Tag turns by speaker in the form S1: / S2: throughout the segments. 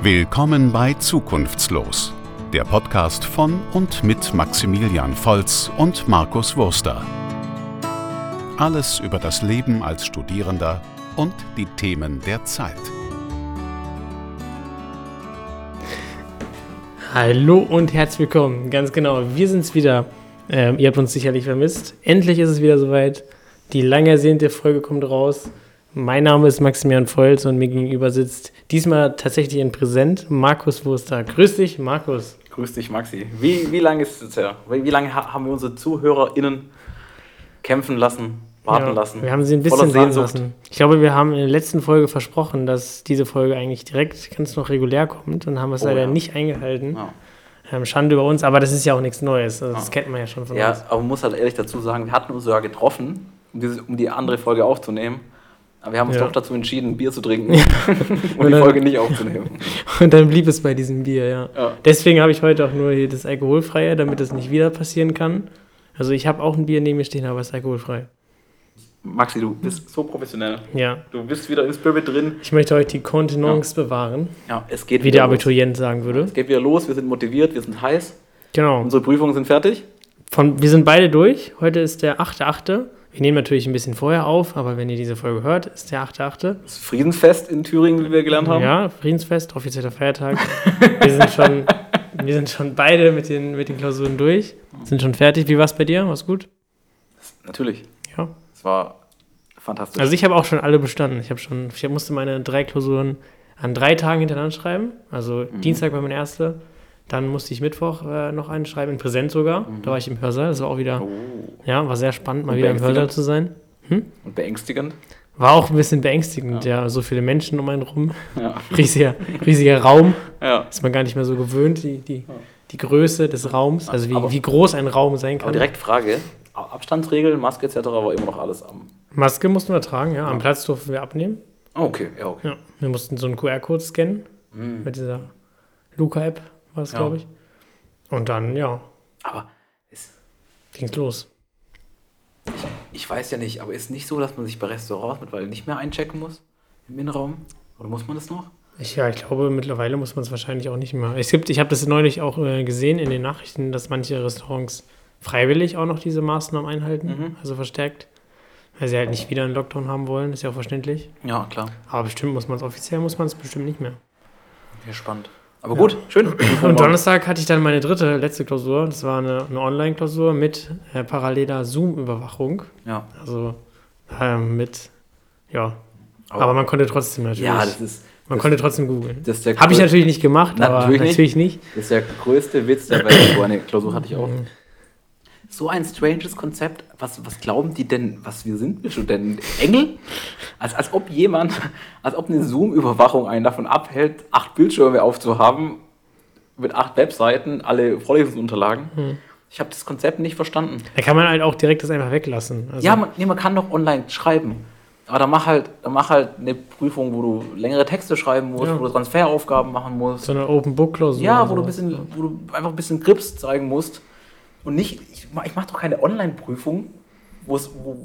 S1: Willkommen bei Zukunftslos, der Podcast von und mit Maximilian Volz und Markus Wurster. Alles über das Leben als Studierender und die Themen der Zeit.
S2: Hallo und herzlich willkommen. Ganz genau, wir sind's wieder. Ähm, ihr habt uns sicherlich vermisst. Endlich ist es wieder soweit. Die lang ersehnte Folge kommt raus. Mein Name ist Maximilian Volz und mir gegenüber sitzt diesmal tatsächlich in Präsent Markus Wurster. Grüß dich, Markus.
S3: Grüß dich, Maxi. Wie, wie lange ist es jetzt her? Wie, wie lange ha haben wir unsere ZuhörerInnen kämpfen lassen, warten
S2: Ja,
S3: lassen?
S2: Wir haben sie ein bisschen
S3: Sehnsucht.
S2: lassen. Ich glaube, wir haben in der letzten Folge versprochen, dass diese Folge eigentlich direkt ganz noch regulär kommt und haben es
S3: Oh
S2: leider
S3: ja.
S2: nicht eingehalten.
S3: Ja.
S2: Ähm, Schande über uns, aber das ist ja auch nichts Neues. Also, das kennt man ja schon von
S3: ja,
S2: uns.
S3: aber man muss halt ehrlich dazu sagen, wir hatten uns sogar getroffen, um, diese, um die andere Folge aufzunehmen. Aber wir haben uns
S2: Ja.
S3: doch dazu entschieden, ein Bier zu trinken und
S2: Und
S3: die
S2: dann-
S3: Folge nicht aufzunehmen.
S2: Und dann blieb es bei diesem Bier, ja.
S3: Ja.
S2: Deswegen habe ich heute auch nur hier das Alkoholfreie, damit es nicht wieder passieren kann. Also ich habe auch ein Bier neben mir stehen, aber es ist alkoholfrei.
S3: Maxi, du bist so professionell.
S2: Ja.
S3: Du bist wieder im Spirit drin.
S2: Ich möchte heute die Kontenance bewahren,
S3: Ja, es geht
S2: wie der
S3: los.
S2: Abiturient sagen würde.
S3: Es geht wieder los, wir sind motiviert, wir sind heiß.
S2: Genau.
S3: Unsere Prüfungen sind fertig.
S2: Von, wir sind beide durch. Heute ist der 8.8. Wir nehmen natürlich ein bisschen vorher auf, aber wenn ihr diese Folge hört, ist der 8.8.
S3: Das Friedensfest in Thüringen, wie wir gelernt haben.
S2: Ja, Friedensfest, offizieller Feiertag. wir, sind schon, wir sind schon beide mit den, mit den Klausuren durch, sind schon fertig. Wie war es bei dir? War's gut?
S3: Natürlich.
S2: Ja.
S3: Es war fantastisch.
S2: Also ich habe auch schon alle bestanden. Ich habe schon, ich musste meine drei Klausuren an drei Tagen hintereinander schreiben. Also Dienstag war meine erste. Dann musste ich Mittwoch äh, noch einen schreiben, in Präsent sogar. Da war ich im Hörsaal. Das war auch wieder,
S3: oh.
S2: ja, war sehr spannend, mal
S3: Und
S2: wieder im Hörsaal zu sein.
S3: Und beängstigend.
S2: War auch ein bisschen beängstigend, ja. So viele Menschen um einen rum.
S3: Ja.
S2: Riesiger, riesiger Raum.
S3: ja.
S2: Ist man gar nicht mehr so gewöhnt, die, die, die Größe des Raums. Also
S3: Aber-
S2: wie, wie groß ein Raum sein
S3: Aber
S2: kann.
S3: direkt Frage: Abstandsregeln, Maske etc. war immer noch alles am.
S2: Maske mussten wir tragen, ja. Am Platz durften wir abnehmen.
S3: Oh, okay, ja, okay.
S2: Ja, wir mussten so einen QR-Code scannen
S3: Mhm.
S2: mit dieser Luca-App, war es,
S3: Ja.
S2: glaube ich. Und dann, ja,
S3: Aber es,
S2: ging's los.
S3: ich weiß ja nicht, aber ist nicht so, dass man sich bei Restaurants mittlerweile nicht mehr einchecken muss im Innenraum? Oder muss man das noch?
S2: Ich, ja, ich glaube, mittlerweile muss man es wahrscheinlich auch nicht mehr. Es gibt, ich habe das neulich auch äh, gesehen in den Nachrichten, dass manche Restaurants freiwillig auch noch diese Maßnahmen einhalten,
S3: Mhm.
S2: also verstärkt. Weil sie halt nicht wieder einen Lockdown haben wollen, ist ja auch verständlich.
S3: Ja, klar.
S2: Aber bestimmt muss man es, offiziell muss man es bestimmt nicht mehr.
S3: Ja, spannend. Aber gut, schön.
S2: Und Donnerstag hatte ich dann meine dritte, letzte Klausur. Das war eine, eine Online-Klausur mit äh, paralleler Zoom-Überwachung.
S3: Ja,
S2: Also ähm, mit, ja. Aber, man konnte trotzdem natürlich.
S3: Ja, das ist,
S2: man konnte trotzdem googeln.
S3: das
S2: Habe ich natürlich nicht gemacht, aber
S3: Natürlich nicht.
S2: natürlich nicht.
S3: das ist der größte Witz der Welt. So eine Klausur hatte ich auch. So ein stranges Konzept. Was, was glauben die denn, was wir sind, wir Studenten? Engel? Als, als ob jemand, als ob eine Zoom-Überwachung einen davon abhält, acht Bildschirme aufzuhaben, mit acht Webseiten, alle Vorlesungsunterlagen.
S2: Mhm.
S3: Ich habe das Konzept nicht verstanden.
S2: Da kann man halt auch direkt das einfach weglassen. Also,
S3: ja, man, nee, man kann doch online schreiben. Aber dann mach halt, dann mach halt eine Prüfung, wo du längere Texte schreiben musst,
S2: Ja.
S3: wo du Transferaufgaben machen musst.
S2: so eine Open-Book-Klausur.
S3: Ja,
S2: oder
S3: wo du, bisschen, wo du einfach ein bisschen Grips zeigen musst. Und nicht, ich, ich mache doch keine Online-Prüfung, wo, wo,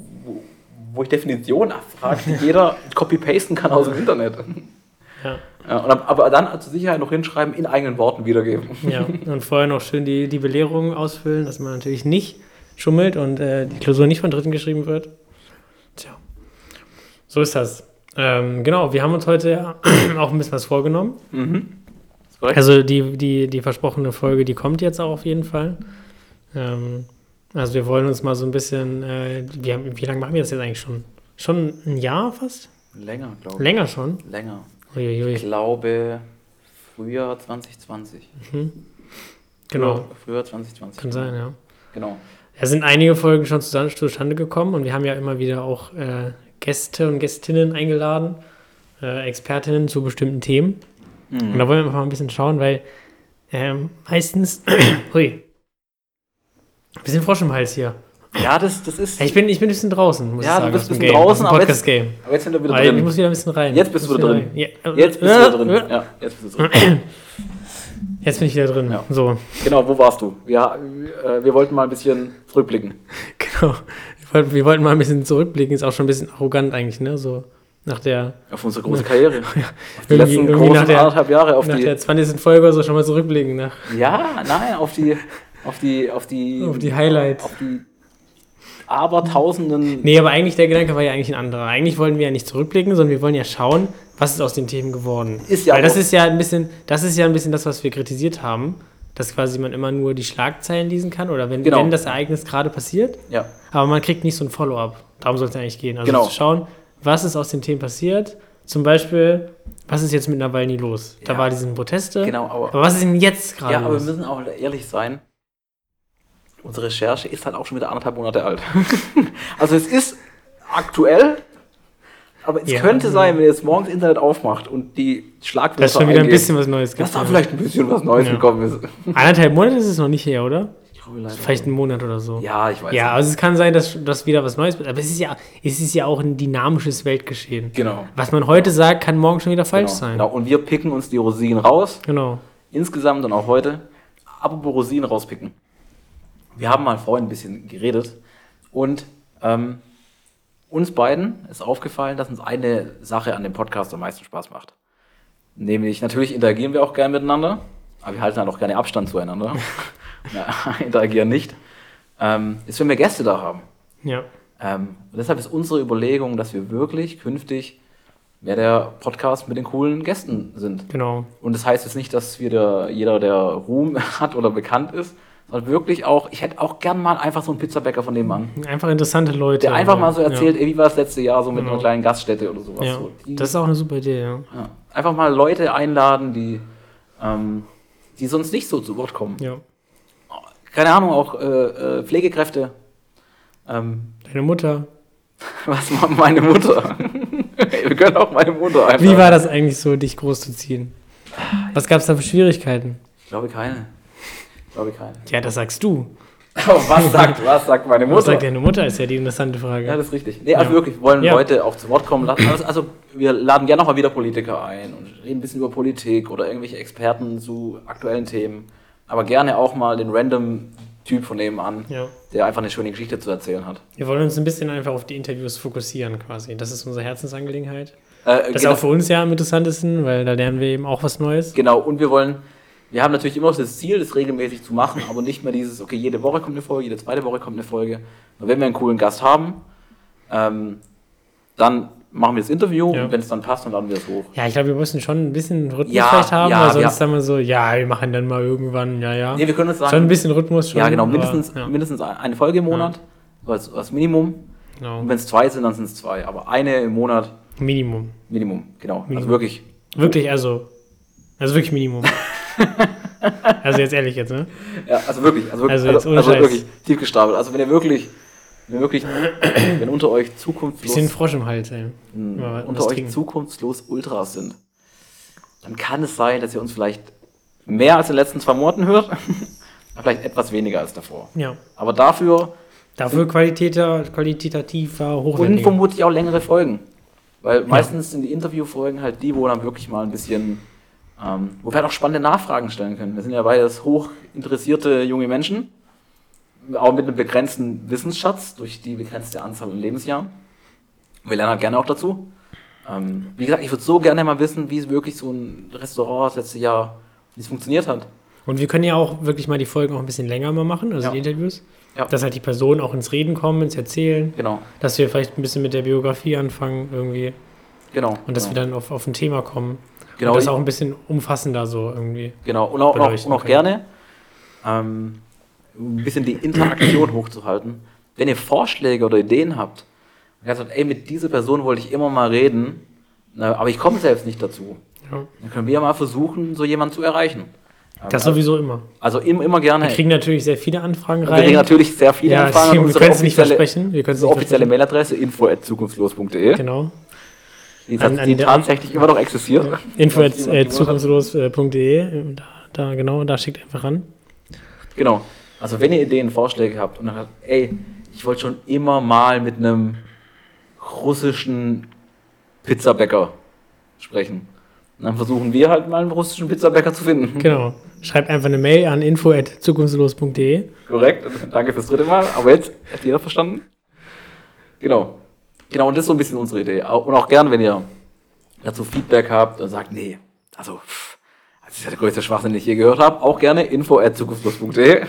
S3: wo, ich Definitionen abfrage, die jeder copy-pasten kann aus dem Internet.
S2: Ja.
S3: Ja, dann, aber dann zur Sicherheit noch hinschreiben, in eigenen Worten wiedergeben.
S2: ja, und vorher noch schön die, die Belehrung ausfüllen, dass man natürlich nicht schummelt und äh, die Klausur nicht von Dritten geschrieben wird. Tja, so ist das. Ähm, genau, wir haben uns heute ja auch ein bisschen was vorgenommen.
S3: Korrekt?
S2: Also die, die, die versprochene Folge, die kommt jetzt auch auf jeden Fall. Ähm, also wir wollen uns mal so ein bisschen, äh, wie, haben- wie lange machen wir das jetzt eigentlich schon? Schon ein Jahr fast?
S3: Länger, glaube ich.
S2: Länger schon?
S3: Länger.
S2: Uiuiui.
S3: Ich glaube, Frühjahr 2020.
S2: Genau,
S3: Frühjahr, Frühjahr 2020.
S2: kann sein, ja.
S3: Genau.
S2: Es sind einige Folgen schon zusammen- zustande gekommen und wir haben ja immer wieder auch äh, Gäste und Gästinnen eingeladen, äh, Expertinnen zu bestimmten Themen. Und da wollen wir einfach mal ein bisschen schauen, weil ähm, meistens, hui, bisschen Frosch im Hals hier.
S3: Ja, das, das ist.
S2: Ich bin, ich bin ein bisschen draußen, muss
S3: Ja,
S2: ich sagen.
S3: du bist ein bisschen
S2: Game,
S3: draußen, aber jetzt-
S2: Podcast-Game.
S3: aber jetzt sind wir wieder drin.
S2: Ich muss wieder ein bisschen rein.
S3: Jetzt bist du wieder drin.
S2: Ja,
S3: Jetzt bist du wieder drin. Ja, jetzt bist du drin.
S2: Jetzt bin ich wieder drin.
S3: Ja.
S2: So,
S3: Genau, wo warst du? Ja, äh, wir wollten mal ein bisschen zurückblicken.
S2: genau. Wir wollten, wir wollten mal ein bisschen zurückblicken, ist auch schon ein bisschen arrogant eigentlich, ne? So nach der,
S3: Auf unsere große Karriere. Auf die letzten großen
S2: der-
S3: anderthalb Jahre. Auf
S2: nach
S3: die,
S2: der 20. Folge so schon mal zurückblicken. Nach,
S3: ja, nein, auf die, auf die, auf die,
S2: Auf die Highlights.
S3: Auf die abertausenden.
S2: nee, aber eigentlich der Gedanke war ja eigentlich ein anderer. Eigentlich wollten wir ja nicht zurückblicken, sondern wir wollen ja schauen, was ist aus den Themen geworden.
S3: Ist ja
S2: Weil das ist ja ein bisschen, das ist ja ein bisschen das, was wir kritisiert haben, dass quasi man immer nur die Schlagzeilen lesen kann oder wenn,
S3: Genau.
S2: wenn das Ereignis gerade passiert,
S3: Ja,
S2: aber man kriegt nicht so ein Follow-up. Darum soll es eigentlich gehen. Also
S3: Genau.
S2: zu schauen, was ist aus den Themen passiert. Zum Beispiel, was ist jetzt mit Nawalny los? Da
S3: Ja.
S2: war diesen Proteste.
S3: genau, aber.
S2: Aber was ist denn jetzt gerade
S3: Ja, aber wir müssen auch ehrlich sein. Unsere Recherche ist halt auch schon wieder anderthalb Monate alt. also es ist aktuell, aber es
S2: Ja.
S3: könnte sein, wenn ihr jetzt morgens Internet aufmacht und die Schlagwörter
S2: Da ist schon wieder ein bisschen was Neues
S3: dass da vielleicht ein bisschen was Neues
S2: Ja.
S3: gekommen ist.
S2: Eineinhalb Monate ist es noch nicht her, oder? Vielleicht einen Monat oder so.
S3: Ja, ich weiß.
S2: Ja,
S3: nicht.
S2: also es kann sein, dass, dass wieder was Neues wird. Aber es ist, ja, es ist ja auch ein dynamisches Weltgeschehen.
S3: Genau.
S2: Was man heute sagt, kann morgen schon wieder falsch
S3: genau.
S2: sein.
S3: Genau. Und wir picken uns die Rosinen raus,
S2: Genau.
S3: insgesamt und auch heute. Apropos Rosinen rauspicken. Wir haben mal vorhin ein bisschen geredet und ähm, uns beiden ist aufgefallen, dass uns eine Sache an dem Podcast am meisten Spaß macht. Nämlich, natürlich interagieren wir auch gerne miteinander, aber wir halten halt auch gerne Abstand zueinander. ja, interagieren nicht. Ähm, ist, wenn wir Gäste da haben.
S2: Ja.
S3: Ähm, und deshalb ist unsere Überlegung, dass wir wirklich künftig mehr der Podcast mit den coolen Gästen sind.
S2: Genau.
S3: Und das heißt jetzt nicht, dass wir der, jeder, der Ruhm hat oder bekannt ist, sondern wirklich auch, ich hätte auch gern mal einfach so einen Pizzabäcker von nebenan,
S2: Einfach interessante Leute.
S3: der einfach mal so
S2: Ja.
S3: erzählt, ey, wie war das letzte Jahr so mit
S2: Genau.
S3: einer kleinen Gaststätte oder sowas.
S2: Ja,
S3: So, die,
S2: das ist auch eine super Idee, ja.
S3: ja, einfach mal Leute einladen, die, ähm, die sonst nicht so zu Wort kommen.
S2: ja.
S3: Keine Ahnung, auch äh, äh, Pflegekräfte. Ähm,
S2: Deine Mutter.
S3: was war meine Mutter? Wir können auch meine Mutter einladen.
S2: Wie war das eigentlich so, dich groß zu ziehen? Was gab es da für Schwierigkeiten?
S3: Ich glaube keine. Ich glaube keine.
S2: Ja, das sagst du.
S3: Aber was sagt, was sagt meine
S2: Was
S3: Mutter?
S2: sagt deine Mutter, ist ja die interessante Frage.
S3: Ja, das ist richtig. Nee, also
S2: Ja.
S3: wirklich, wir wollen
S2: Ja.
S3: Leute auch zu Wort kommen lassen. Also, also wir laden gerne noch mal wieder Politiker ein und reden ein bisschen über Politik oder irgendwelche Experten zu aktuellen Themen. Aber gerne auch mal den random Typ von nebenan,
S2: ja.
S3: der einfach eine schöne Geschichte zu erzählen hat.
S2: Wir wollen uns ein bisschen einfach auf die Interviews fokussieren quasi. Das ist unsere Herzensangelegenheit.
S3: Äh,
S2: Das ist
S3: genau,
S2: auch für uns ja am interessantesten, weil da lernen wir eben auch was Neues.
S3: genau, und wir wollen, wir haben natürlich immer das Ziel, das regelmäßig zu machen, aber nicht mehr dieses, okay, jede Woche kommt eine Folge, jede zweite Woche kommt eine Folge. Und wenn wir einen coolen Gast haben, ähm, dann machen wir das Interview
S2: Ja.
S3: und wenn es dann passt, dann laden wir es hoch.
S2: Ja, ich glaube, wir müssen schon ein bisschen Rhythmus
S3: Ja,
S2: vielleicht haben,
S3: ja,
S2: weil sonst sagen wir so, ja, wir machen dann mal irgendwann, ja, ja.
S3: Nee, wir können uns sagen,
S2: schon ein bisschen Rhythmus schon.
S3: Ja, genau,
S2: aber-
S3: mindestens,
S2: ja,
S3: mindestens eine Folge im Monat, so als, als Minimum.
S2: genau.
S3: Und wenn es zwei sind, dann sind es zwei. Aber eine im Monat,
S2: Minimum.
S3: Minimum, genau. Also
S2: Minimum.
S3: wirklich.
S2: Wirklich, also. Also wirklich Minimum. also jetzt ehrlich jetzt, ne?
S3: Ja, also wirklich, also wirklich,
S2: Also
S3: also, also wirklich tief gestapelt. Also wenn ihr wirklich, wenn wirklich, wenn unter euch zukunftslos,
S2: Bisschen Frosch im Hals, ey.
S3: mh,
S2: was
S3: unter euch
S2: trinken.
S3: zukunftslos Ultras sind, dann kann es sein, dass ihr uns vielleicht mehr als in den letzten zwei Monaten hört, vielleicht etwas weniger als davor.
S2: Ja.
S3: Aber dafür
S2: Dafür qualitativ, qualitativer,
S3: und
S2: hochwertiger.
S3: vermutlich auch längere Folgen. Weil meistens sind die Interviewfolgen halt die, wo dann wirklich mal ein bisschen, ähm, wo wir halt auch spannende Nachfragen stellen können. Wir sind ja beides hoch interessierte junge Menschen, auch mit einem begrenzten Wissensschatz durch die begrenzte Anzahl an Lebensjahren. Wir lernen halt gerne auch dazu. Ähm, wie gesagt, ich würde so gerne mal wissen, wie es wirklich so ein Restaurant das letzte Jahr, wie es funktioniert hat.
S2: Und wir können ja auch wirklich mal die Folgen auch ein bisschen länger mal machen, also
S3: Ja.
S2: die Interviews.
S3: Ja.
S2: Dass halt die Personen auch ins Reden kommen, ins Erzählen.
S3: Genau,
S2: Dass wir vielleicht ein bisschen mit der Biografie anfangen irgendwie.
S3: genau.
S2: Und dass
S3: genau.
S2: wir dann auf, auf ein Thema kommen.
S3: Genau,
S2: Und das auch ein bisschen umfassender so irgendwie.
S3: Genau, und auch, und auch, gerne ähm, ein bisschen die Interaktion hochzuhalten. Wenn ihr Vorschläge oder Ideen habt, und ihr sagt, ey, mit dieser Person wollte ich immer mal reden, na, aber ich komme selbst nicht dazu,
S2: Ja.
S3: dann können wir mal versuchen, so jemanden zu erreichen. Ähm,
S2: Das sowieso immer.
S3: Also im, immer gerne.
S2: Wir kriegen natürlich sehr viele Anfragen
S3: wir
S2: rein.
S3: kriegen natürlich sehr viele
S2: ja,
S3: Anfragen. an
S2: deswegen, wir können es nicht versprechen. Wir können es nicht
S3: offizielle. Mailadresse info.zukunftslos.de,
S2: Genau.
S3: Die,
S2: An- an
S3: die tatsächlich immer noch existiert.
S2: Info äh, zukunftslos.de. Da, da, genau, da schickt einfach ran.
S3: Genau. Also wenn ihr Ideen, Vorschläge habt und dann sagt, ey, ich wollte schon immer mal mit einem russischen Pizzabäcker sprechen. Und dann versuchen wir halt mal einen russischen Pizzabäcker zu finden.
S2: Genau. Schreibt einfach eine Mail an info zukunftslos.de.
S3: Korrekt. Danke fürs dritte Mal. Aber jetzt hat jeder verstanden. Genau. Genau, und das ist so ein bisschen unsere Idee. Und auch gern, wenn ihr dazu Feedback habt und sagt, nee, also, pff, das ist ja der größte Schwachsinn, den ich je gehört habe. Auch gerne info at zukunftslos.de.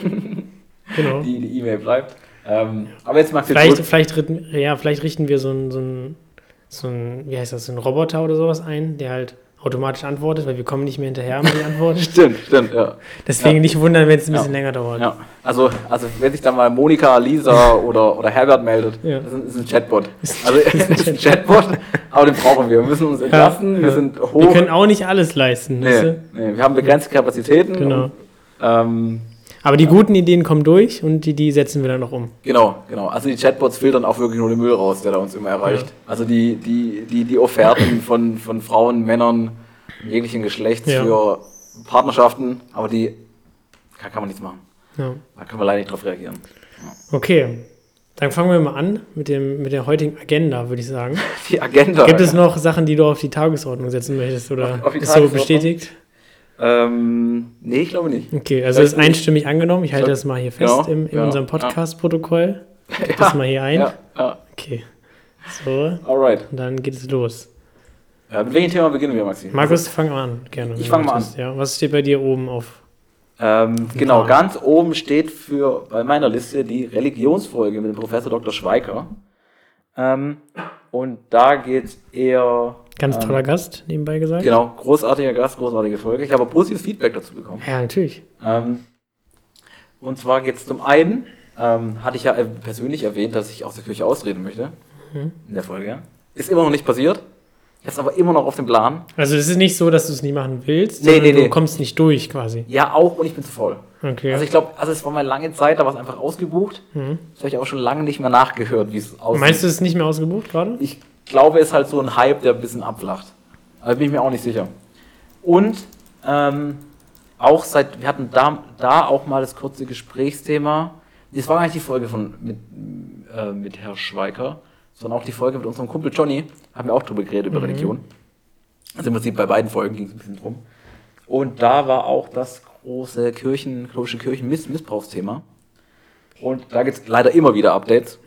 S2: Genau.
S3: die E-Mail bleibt. Ähm, aber jetzt Max,
S2: Vielleicht, vielleicht, richten, ja, vielleicht richten wir so ein, so ein, so ein, wie heißt das, so ein Roboter oder sowas ein, der halt automatisch antwortet, weil wir kommen nicht mehr hinterher mit den Antworten.
S3: Stimmt, stimmt, ja.
S2: Deswegen
S3: Ja.
S2: nicht wundern, wenn es ein bisschen
S3: Ja.
S2: länger dauert.
S3: ja. Also, also, wenn sich dann mal Monika, Lisa oder, oder Herbert meldet,
S2: Ja.
S3: das ist, ein Chatbot. Also, es ist ein Chatbot, aber den brauchen wir. Wir müssen uns entlasten, wir sind hoch.
S2: Wir können auch nicht alles leisten.
S3: nee, nee, wir haben begrenzte Kapazitäten.
S2: Genau.
S3: Und, ähm,
S2: Aber die guten Ideen kommen durch und die, die setzen wir dann noch um.
S3: Genau, genau. Also die Chatbots filtern auch wirklich nur den Müll raus, der da uns immer erreicht. Also die, die, die, die Offerten von, von Frauen, Männern, jeglichen Geschlechts
S2: Ja.
S3: für Partnerschaften, aber die kann, kann man nichts machen.
S2: Ja.
S3: Da können wir leider nicht drauf reagieren.
S2: Okay, dann fangen wir mal an mit, dem, mit der heutigen Agenda, würde ich sagen.
S3: Die Agenda.
S2: Gibt es noch Sachen, die du auf die Tagesordnung setzen möchtest oder
S3: Auf- auf
S2: ist so bestätigt?
S3: Ähm, nee, ich glaube nicht.
S2: Okay, also
S3: Vielleicht
S2: ist einstimmig angenommen. Ich halte
S3: So,
S2: das mal hier fest
S3: genau,
S2: im, in
S3: ja,
S2: unserem
S3: ja.
S2: Podcast-Protokoll. Gib das mal hier ein.
S3: Ja, ja.
S2: Okay. So,
S3: Alright.
S2: und dann geht es los.
S3: Ja, mit welchem Thema beginnen wir, Maxi?
S2: Markus, fang mal an, gerne.
S3: Ich
S2: du
S3: fang mal
S2: möchtest. Ja, was steht bei dir oben auf?
S3: Ähm, genau,
S2: Ja.
S3: ganz oben steht für bei meiner Liste die Religionsfolge mit dem Professor Dr. Schweiker. Ähm, und da geht es eher.
S2: Ganz
S3: ähm,
S2: toller Gast, nebenbei gesagt.
S3: Genau, großartiger Gast, großartige Folge. Ich habe positives Feedback dazu bekommen.
S2: Ja, natürlich.
S3: Ähm, und zwar geht es zum einen, ähm, hatte ich ja persönlich erwähnt, dass ich aus der Kirche austreten möchte.
S2: Mhm.
S3: In der Folge. Ist immer noch nicht passiert. Ist aber immer noch auf dem Plan.
S2: Also es ist nicht so, dass du es nicht machen willst,
S3: Nee,
S2: sondern
S3: nee, nee.
S2: du kommst nicht durch quasi.
S3: Ja, auch und ich bin zu voll.
S2: Okay.
S3: Also ich glaube, also es war mal lange Zeit, da war es einfach ausgebucht.
S2: Mhm.
S3: Das habe ich aber schon lange nicht mehr nachgehört, wie es aussieht.
S2: Meinst du, es ist nicht mehr ausgebucht gerade?
S3: Ich glaube, es ist halt so ein Hype, der ein bisschen abflacht. Aber bin ich mir auch nicht sicher. Und ähm, auch seit, wir hatten da, da auch mal das kurze Gesprächsthema. Das war gar nicht die Folge von, mit, äh, mit Herr Schweiker, sondern auch die Folge mit unserem Kumpel Johnny. Haben wir auch drüber geredet, über Religion. Also im Prinzip bei beiden Folgen ging es ein bisschen drum. Und da war auch das große Kirchen, katholische Kirchenmissbrauchsthema. Und da gibt es leider immer wieder Updates,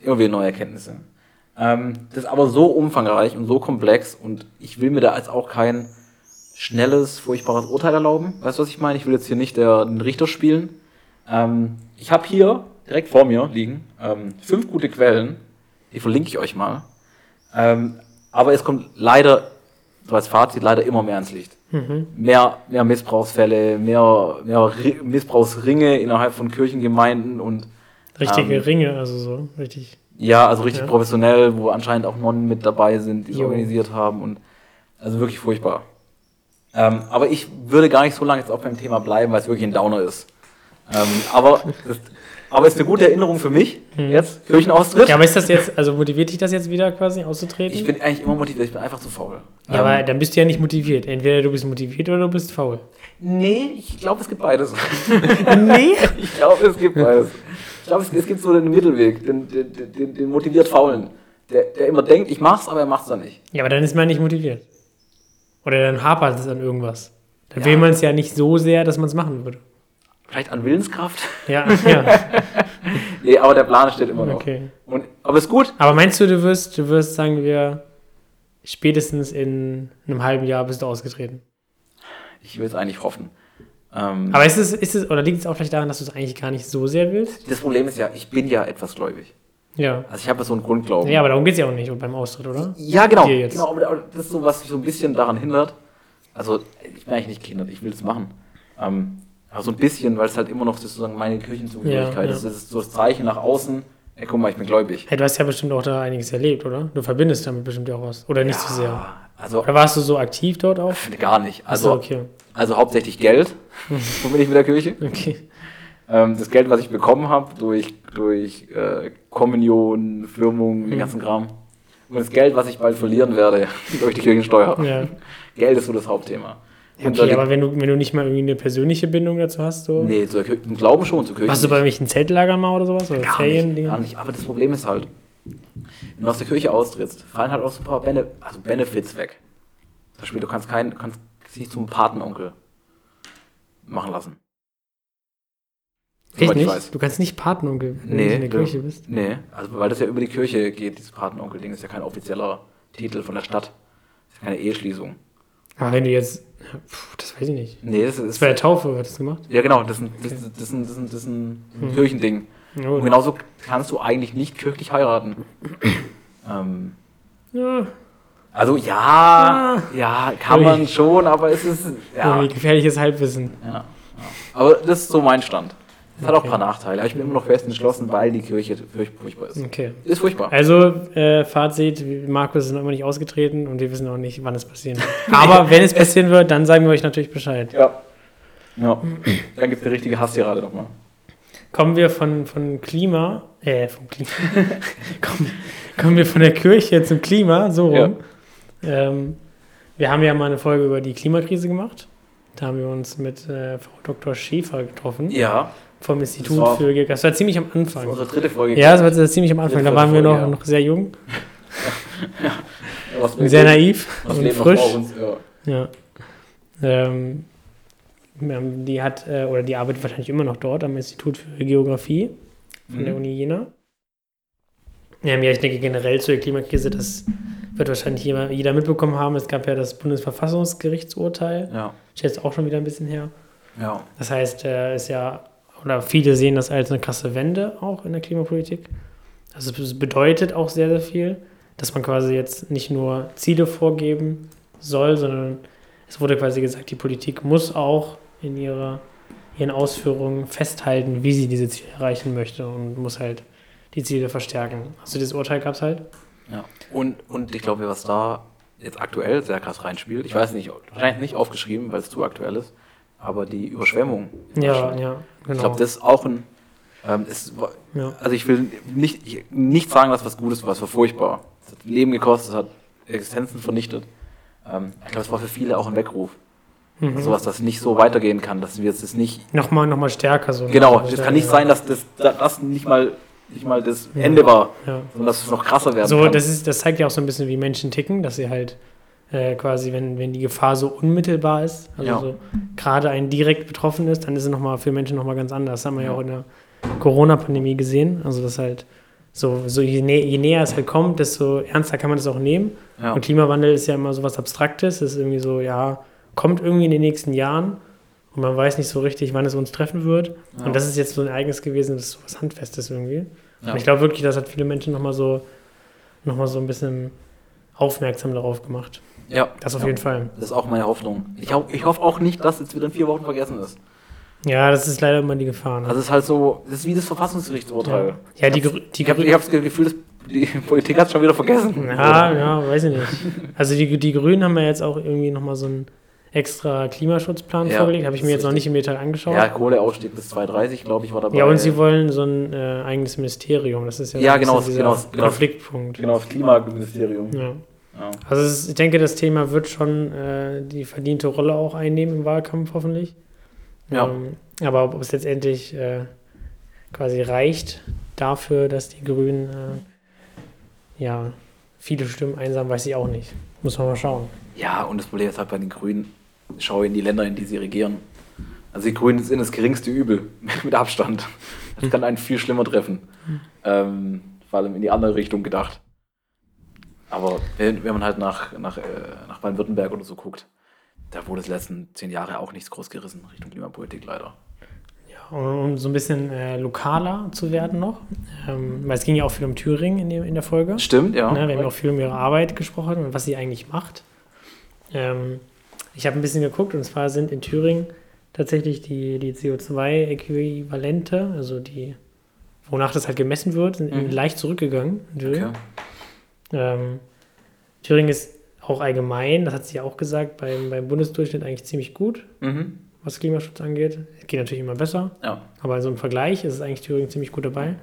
S3: immer wieder neue Erkenntnisse. Ähm, das ist aber so umfangreich und so komplex und ich will mir da als auch kein schnelles, furchtbares Urteil erlauben. Weißt du, was ich meine? Ich will jetzt hier nicht der, den Richter spielen. Ähm, ich habe hier direkt vor mir liegen ähm, fünf gute Quellen, die verlinke ich euch mal. Ähm, aber es kommt leider, so als Fazit, leider immer mehr ins Licht. Mehr, mehr Missbrauchsfälle, mehr, mehr Ri- Missbrauchsringe innerhalb von Kirchengemeinden und
S2: Richtige
S3: Ähm,
S2: Ringe, also so, richtig.
S3: Ja, also richtig
S2: Ja.
S3: professionell, wo anscheinend auch Nonnen mit dabei sind, die es organisiert haben und also wirklich furchtbar. Ähm, aber ich würde gar nicht so lange jetzt auch beim Thema bleiben, weil es wirklich ein Downer ist. Ähm, aber, das, aber es ist eine gute Erinnerung für mich, jetzt, Kirchenaustritt.
S2: Hm. Ja, aber ist das jetzt, also motiviert dich das jetzt wieder quasi auszutreten?
S3: ich bin eigentlich immer motiviert, ich bin einfach zu faul.
S2: ja,
S3: Ähm,
S2: aber dann bist du ja nicht motiviert. Entweder du bist motiviert oder du bist faul.
S3: nee, ich glaube, es gibt beides.
S2: nee?
S3: ich glaube, es gibt beides. Ich glaube, es, gibt so den Mittelweg, den, den, den, den motiviert Faulen, der, der immer denkt, ich mach's, aber er macht's dann nicht.
S2: Ja, aber dann ist man nicht motiviert. Oder dann hapert es an irgendwas. Dann
S3: Ja.
S2: will man es ja nicht so sehr, dass man es machen würde.
S3: Vielleicht an Willenskraft.
S2: Ja, ja,
S3: Nee, aber der Plan steht immer noch.
S2: okay.
S3: Und, aber ist gut.
S2: Aber meinst du, du wirst, du wirst, sagen wir, spätestens in einem halben Jahr bist du ausgetreten?
S3: Ich will es eigentlich hoffen. Ähm,
S2: Aber ist es, ist es, oder liegt es auch vielleicht daran, dass du es eigentlich gar nicht so sehr willst?
S3: das Problem ist ja, ich bin ja etwas gläubig.
S2: Ja.
S3: Also ich habe ja so einen Grundglauben.
S2: Ja, aber darum geht es ja auch nicht beim Austritt, oder?
S3: Ja, genau. Genau aber das ist so, was mich so ein bisschen daran hindert. Also, ich bin eigentlich nicht gehindert, ich will es machen. Ähm, aber so ein bisschen, weil es halt immer noch sozusagen meine Kirchenzugehörigkeit
S2: Ja, ja.
S3: ist. Das ist so das Zeichen nach außen. Ey, guck mal, ich bin gläubig.
S2: Hey, du hast ja bestimmt auch da einiges erlebt, oder? Du verbindest damit bestimmt ja auch was. Oder nicht so sehr.
S3: Also,
S2: Oder warst du so aktiv dort auch?
S3: gar nicht.
S2: Achso,
S3: Also,
S2: okay.
S3: Also hauptsächlich Geld. Wo bin ich mit der Kirche?
S2: Okay.
S3: Ähm, das Geld, was ich bekommen habe durch, durch äh, Kommunion, Firmung,
S2: Hm.
S3: den ganzen Kram. Und das Geld, was ich bald verlieren werde durch die Kirchensteuer.
S2: Ja.
S3: Geld ist so das Hauptthema. Und
S2: Okay, aber wenn du, wenn du nicht mal irgendwie eine persönliche Bindung dazu hast, so.
S3: nee, zur Kirche, Glauben schon, zur Kirche.
S2: Warst du bei irgendwelchen Zeltlagern mal oder sowas? Oder
S3: gar
S2: Ferien?
S3: nicht, gar nicht. Aber das Problem ist halt, wenn du aus der Kirche austrittst, fallen halt auch so ein paar Bene also Benefits weg. Zum Beispiel, du kannst keinen, du kannst nicht zum Patenonkel machen lassen.
S2: Echt nicht?
S3: weiß.
S2: Du kannst nicht Patenonkel, wenn
S3: Nee,
S2: du in der
S3: du-
S2: Kirche bist.
S3: Nee, also weil das ja über die Kirche geht, dieses Patenonkel-Ding ist ja kein offizieller Titel von der Stadt. Das ist keine Eheschließung.
S2: Aber wenn du jetzt, puh, das weiß ich nicht.
S3: Nee, das
S2: Das
S3: ist.
S2: bei der Taufe hat das gemacht.
S3: Ja, genau, das ist ein, das, das ist ein, das ist ein, das ist ein
S2: Hm.
S3: Kirchending.
S2: Ja,
S3: Und genauso kannst du eigentlich nicht kirchlich heiraten. ähm,
S2: ja,
S3: also ja, ja, kann man schon, aber es ist. Ja,
S2: gefährliches Halbwissen.
S3: ja, ja. Aber das ist so mein Stand. Es hat auch ein paar. Nachteile. Aber ich bin immer noch fest entschlossen, weil die Kirche furch- furchtbar ist.
S2: Okay.
S3: Ist furchtbar.
S2: Also, äh, Fazit, Markus ist noch immer nicht ausgetreten und wir wissen auch nicht, wann es passieren wird. Aber wenn es passieren wird, dann sagen wir euch natürlich Bescheid.
S3: Ja. Ja. Dann gibt es eine richtige Hasstirade nochmal.
S2: Kommen wir von, von Klima, äh, vom Klima, kommen, kommen wir von der Kirche zum Klima, so rum. Ähm, wir haben ja mal eine Folge über die Klimakrise gemacht. Da haben wir uns mit äh, Frau Dr. Schäfer getroffen
S3: Ja.
S2: vom Institut
S3: war-
S2: für Geografie. Das war ziemlich am
S3: Das ist
S2: Anfang.
S3: unsere dritte Folge.
S2: Ja, das war das war ziemlich am Anfang. Da waren wir noch,
S3: ja.
S2: noch sehr jung
S3: Was
S2: und sehr naiv und frisch.
S3: uns, ja.
S2: Ja. Ähm, die hat, äh, oder die arbeitet wahrscheinlich immer noch dort am Institut für Geografie von der
S3: Mhm.
S2: Uni Jena. Ja, ich denke generell zur Klimakrise, das wird wahrscheinlich jeder, jeder mitbekommen haben. Es gab ja das Bundesverfassungsgerichtsurteil.
S3: Ja.
S2: Ist jetzt auch schon wieder ein bisschen her.
S3: Ja.
S2: Das heißt, äh, ist ja, oder viele sehen das als eine krasse Wende auch in der Klimapolitik. Also es bedeutet auch sehr, sehr viel, dass man quasi jetzt nicht nur Ziele vorgeben soll, sondern es wurde quasi gesagt, die Politik muss auch in ihrer, ihren Ausführungen festhalten, wie sie diese Ziele erreichen möchte und muss halt die Ziele verstärken. Also dieses Urteil gab es halt.
S3: ja. Und, und ich glaube, was da jetzt aktuell sehr krass reinspielt, ich weiß nicht, wahrscheinlich nicht aufgeschrieben, weil es zu aktuell ist, aber die Überschwemmung.
S2: Ja, ja, genau.
S3: Ich glaube, das ist auch ein. Ähm, ist,
S2: ja.
S3: also ich will nicht, ich, nicht sagen, dass was Gutes war, es war furchtbar. Es hat Leben gekostet, es hat Existenzen vernichtet. Ähm, ich glaube, es war für viele auch ein Weckruf.
S2: Mhm.
S3: Sowas, das nicht so weitergehen kann, dass wir es nicht.
S2: Nochmal, nochmal stärker so.
S3: Genau,
S2: ne?
S3: es kann nicht sein, dass das, das nicht mal, nicht mal das
S2: Ja.
S3: Ende war,
S2: Ja.
S3: sondern dass es noch krasser werden
S2: So,
S3: kann.
S2: das, ist, das zeigt ja auch so ein bisschen, wie Menschen ticken, dass sie halt äh, quasi, wenn, wenn die Gefahr so unmittelbar ist, also
S3: Ja.
S2: so gerade ein direkt betroffen ist, dann ist es nochmal für Menschen nochmal ganz anders. Das haben wir ja auch in der Corona-Pandemie gesehen. Also das halt so, so je, nä je näher es halt kommt, desto ernster kann man das auch nehmen. Und Klimawandel ist ja immer so was Abstraktes, ist irgendwie so, ja, kommt irgendwie in den nächsten Jahren und man weiß nicht so richtig, wann es uns treffen wird.
S3: Ja.
S2: Und das ist jetzt so ein Ereignis gewesen, das ist so was Handfestes irgendwie.
S3: Ja.
S2: Und ich glaube wirklich, das hat viele Menschen nochmal so, noch mal so ein bisschen aufmerksam darauf gemacht.
S3: ja.
S2: Das auf
S3: ja.
S2: jeden Fall.
S3: Das ist auch meine Hoffnung. Ich, ho ich hoffe auch nicht, dass jetzt wieder in vier Wochen vergessen ist.
S2: Ja, das ist leider immer die Gefahr. Ne?
S3: Also es ist halt so, das ist wie das Verfassungsgerichtsurteil.
S2: ja, die,
S3: Ich hab's-
S2: Grü- die
S3: Ich habe das Gefühl, dass die Politik hat es schon wieder vergessen.
S2: Ja, ja, weiß ich nicht. Also die, die Grünen haben ja jetzt auch irgendwie nochmal so einen extra Klimaschutzplan
S3: Ja,
S2: vorgelegt. Habe ich mir jetzt noch nicht im Detail angeschaut.
S3: Ja, Kohleausstieg bis 2030, glaube ich, war dabei.
S2: Ja, und sie wollen so ein äh, eigenes Ministerium. Das ist ja,
S3: Ja,
S2: so ein
S3: genau, genau, genau.
S2: Konfliktpunkt.
S3: Genau, das Klimaministerium.
S2: Ja.
S3: Ja.
S2: Also ist, ich denke, das Thema wird schon äh, die verdiente Rolle auch einnehmen im Wahlkampf hoffentlich.
S3: Ja.
S2: Ähm, aber ob es letztendlich äh, quasi reicht dafür, dass die Grünen äh, ja viele Stimmen einsammeln, weiß ich auch nicht. Muss man mal schauen.
S3: Ja, und das Problem ist halt bei den Grünen, schau in die Länder, in die sie regieren. Also die Grünen sind das geringste Übel, mit Abstand. Das kann einen viel schlimmer treffen. Ähm, vor allem in die andere Richtung gedacht. Aber wenn, wenn man halt nach, nach, äh, nach Baden-Württemberg oder so guckt, da wurde es letzten zehn Jahre auch nichts groß gerissen Richtung Klimapolitik leider.
S2: Ja, um, so ein bisschen äh, lokaler zu werden noch, ähm, weil es ging ja auch viel um Thüringen in, dem, in der Folge.
S3: Stimmt, ja.
S2: Ne, wir haben auch viel um ihre Arbeit gesprochen und was sie eigentlich macht. Ähm, ich habe ein bisschen geguckt und zwar sind in Thüringen tatsächlich die, die CO2-Äquivalente, also die, wonach das halt gemessen wird, sind
S3: Mhm.
S2: leicht zurückgegangen. in Thüringen.
S3: okay.
S2: Ähm, Thüringen ist auch allgemein, das hat sie ja auch gesagt, beim, beim Bundesdurchschnitt eigentlich ziemlich gut,
S3: Mhm.
S2: was Klimaschutz angeht. Es geht natürlich immer besser.
S3: Ja.
S2: Aber so im Vergleich ist es eigentlich Thüringen ziemlich gut dabei.